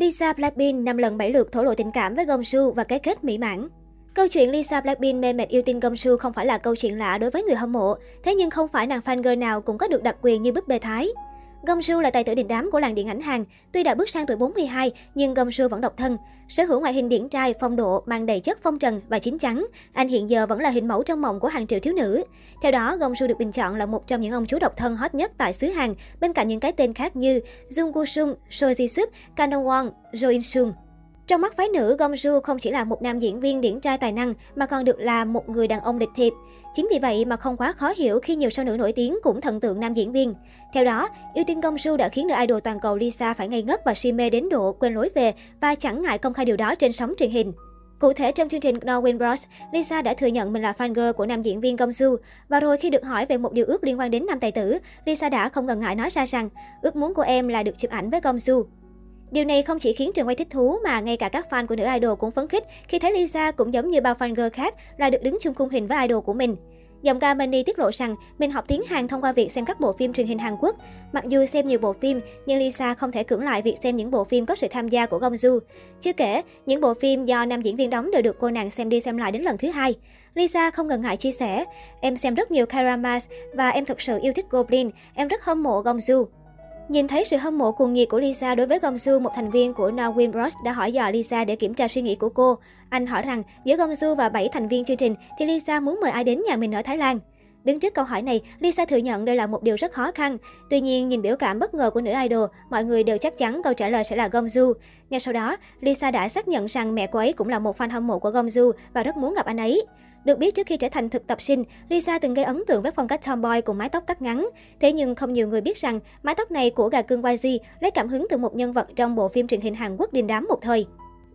Lisa Blackpink năm lần bảy lượt thổ lộ tình cảm với Gongsu và cái kết mỹ mãn. Câu chuyện Lisa Blackpink mê mệt yêu tinh Gongsu không phải là câu chuyện lạ đối với người hâm mộ, thế nhưng không phải nàng fan girl nào cũng có được đặc quyền như búp bê Thái. Gongsu là tài tử đình đám của làng điện ảnh Hàn. Tuy đã bước sang tuổi 42, nhưng Gongsu vẫn độc thân. Sở hữu ngoại hình điển trai, phong độ, mang đầy chất phong trần và chín chắn. Anh hiện giờ vẫn là hình mẫu trong mộng của hàng triệu thiếu nữ. Theo đó, Gongsu được bình chọn là một trong những ông chú độc thân hot nhất tại xứ Hàn, bên cạnh những cái tên khác như Jung Gu Sung, Seo Ji Sup, Kang Dong Won, Jo In Sung. Trong mắt phái nữ, Gong Ju không chỉ là một nam diễn viên điển trai tài năng mà còn được là một người đàn ông lịch thiệp. Chính vì vậy mà không quá khó hiểu khi nhiều sao nữ nổi tiếng cũng thần tượng nam diễn viên. Theo đó, yêu Gong Ju đã khiến nữ idol toàn cầu Lisa phải ngây ngất và si mê đến độ quên lối về và chẳng ngại công khai điều đó trên sóng truyền hình. Cụ thể trong chương trình Norwin Bros, Lisa đã thừa nhận mình là fan girl của nam diễn viên Gong Su. Và rồi khi được hỏi về một điều ước liên quan đến nam tài tử, Lisa đã không ngần ngại nói ra rằng ước muốn của em là được chụp ảnh với Gong Su. Điều này không chỉ khiến trường quay thích thú mà ngay cả các fan của nữ idol cũng phấn khích khi thấy Lisa cũng giống như bao fan girl khác là được đứng chung khung hình với idol của mình. Giọng ca Mandy tiết lộ rằng mình học tiếng Hàn thông qua việc xem các bộ phim truyền hình Hàn Quốc. Mặc dù xem nhiều bộ phim, nhưng Lisa không thể cưỡng lại việc xem những bộ phim có sự tham gia của Gong Ju. Chưa kể, những bộ phim do nam diễn viên đóng đều được cô nàng xem đi xem lại đến lần thứ hai. Lisa không ngần ngại chia sẻ, em xem rất nhiều Karamas và em thực sự yêu thích Goblin, em rất hâm mộ Gong Ju. Nhìn thấy sự hâm mộ cuồng nhiệt của Lisa đối với Gongsu, một thành viên của Norwin Bros đã hỏi dò Lisa để kiểm tra suy nghĩ của cô. Anh hỏi rằng giữa Gongsu và 7 thành viên chương trình thì Lisa muốn mời ai đến nhà mình ở Thái Lan. Đứng trước câu hỏi này, Lisa thừa nhận đây là một điều rất khó khăn. Tuy nhiên, nhìn biểu cảm bất ngờ của nữ idol, mọi người đều chắc chắn câu trả lời sẽ là Gongju. Ngay sau đó, Lisa đã xác nhận rằng mẹ cô ấy cũng là một fan hâm mộ của Gongju và rất muốn gặp anh ấy. Được biết trước khi trở thành thực tập sinh, Lisa từng gây ấn tượng với phong cách tomboy cùng mái tóc cắt ngắn. Thế nhưng không nhiều người biết rằng mái tóc này của gà cưng YG lấy cảm hứng từ một nhân vật trong bộ phim truyền hình Hàn Quốc đình đám một thời.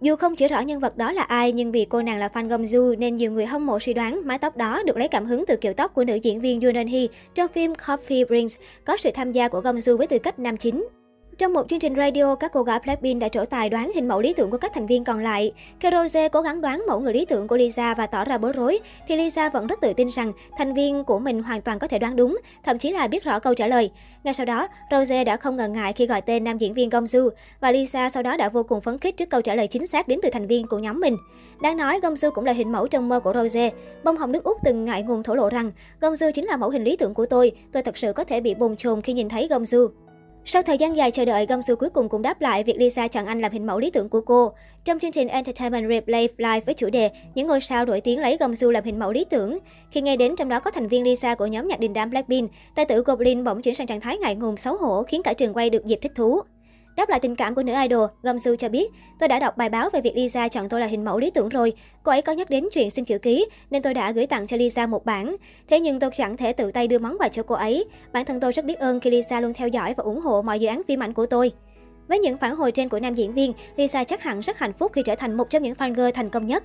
Dù không chỉ rõ nhân vật đó là ai, nhưng vì cô nàng là fan Gomju nên nhiều người hâm mộ suy đoán mái tóc đó được lấy cảm hứng từ kiểu tóc của nữ diễn viên Yoon Eun Hee trong phim Coffee Prince, có sự tham gia của Gomju với tư cách nam chính. Trong một chương trình radio, các cô gái Blackpink đã trổ tài đoán hình mẫu lý tưởng của các thành viên còn lại. Khi Rose cố gắng đoán mẫu người lý tưởng của Lisa và tỏ ra bối rối, thì Lisa vẫn rất tự tin rằng thành viên của mình hoàn toàn có thể đoán đúng, thậm chí là biết rõ câu trả lời. Ngay sau đó, Rose đã không ngần ngại khi gọi tên nam diễn viên Gongsu và Lisa sau đó đã vô cùng phấn khích trước câu trả lời chính xác đến từ thành viên của nhóm mình. Đáng nói, Gongsu cũng là hình mẫu trong mơ của Rose. Bông hồng nước Úc từng ngại ngùng thổ lộ rằng Gongsu chính là mẫu hình lý tưởng của tôi, tôi thật sự có thể bị bồn chồn khi nhìn thấy Gongsu. Sau thời gian dài chờ đợi, Gongsu cuối cùng cũng đáp lại việc Lisa chọn anh làm hình mẫu lý tưởng của cô. Trong chương trình Entertainment Replay Live với chủ đề Những ngôi sao nổi tiếng lấy Gongsu làm hình mẫu lý tưởng. Khi nghe đến trong đó có thành viên Lisa của nhóm nhạc đình đám Blackpink, tài tử Goblin bỗng chuyển sang trạng thái ngại ngùng xấu hổ khiến cả trường quay được dịp thích thú. Đáp lại tình cảm của nữ idol, Gom Su cho biết, tôi đã đọc bài báo về việc Lisa chọn tôi là hình mẫu lý tưởng rồi. Cô ấy có nhắc đến chuyện xin chữ ký, nên tôi đã gửi tặng cho Lisa một bản. Thế nhưng tôi chẳng thể tự tay đưa món quà cho cô ấy. Bản thân tôi rất biết ơn khi Lisa luôn theo dõi và ủng hộ mọi dự án phim ảnh của tôi. Với những phản hồi trên của nam diễn viên, Lisa chắc hẳn rất hạnh phúc khi trở thành một trong những fan girl thành công nhất.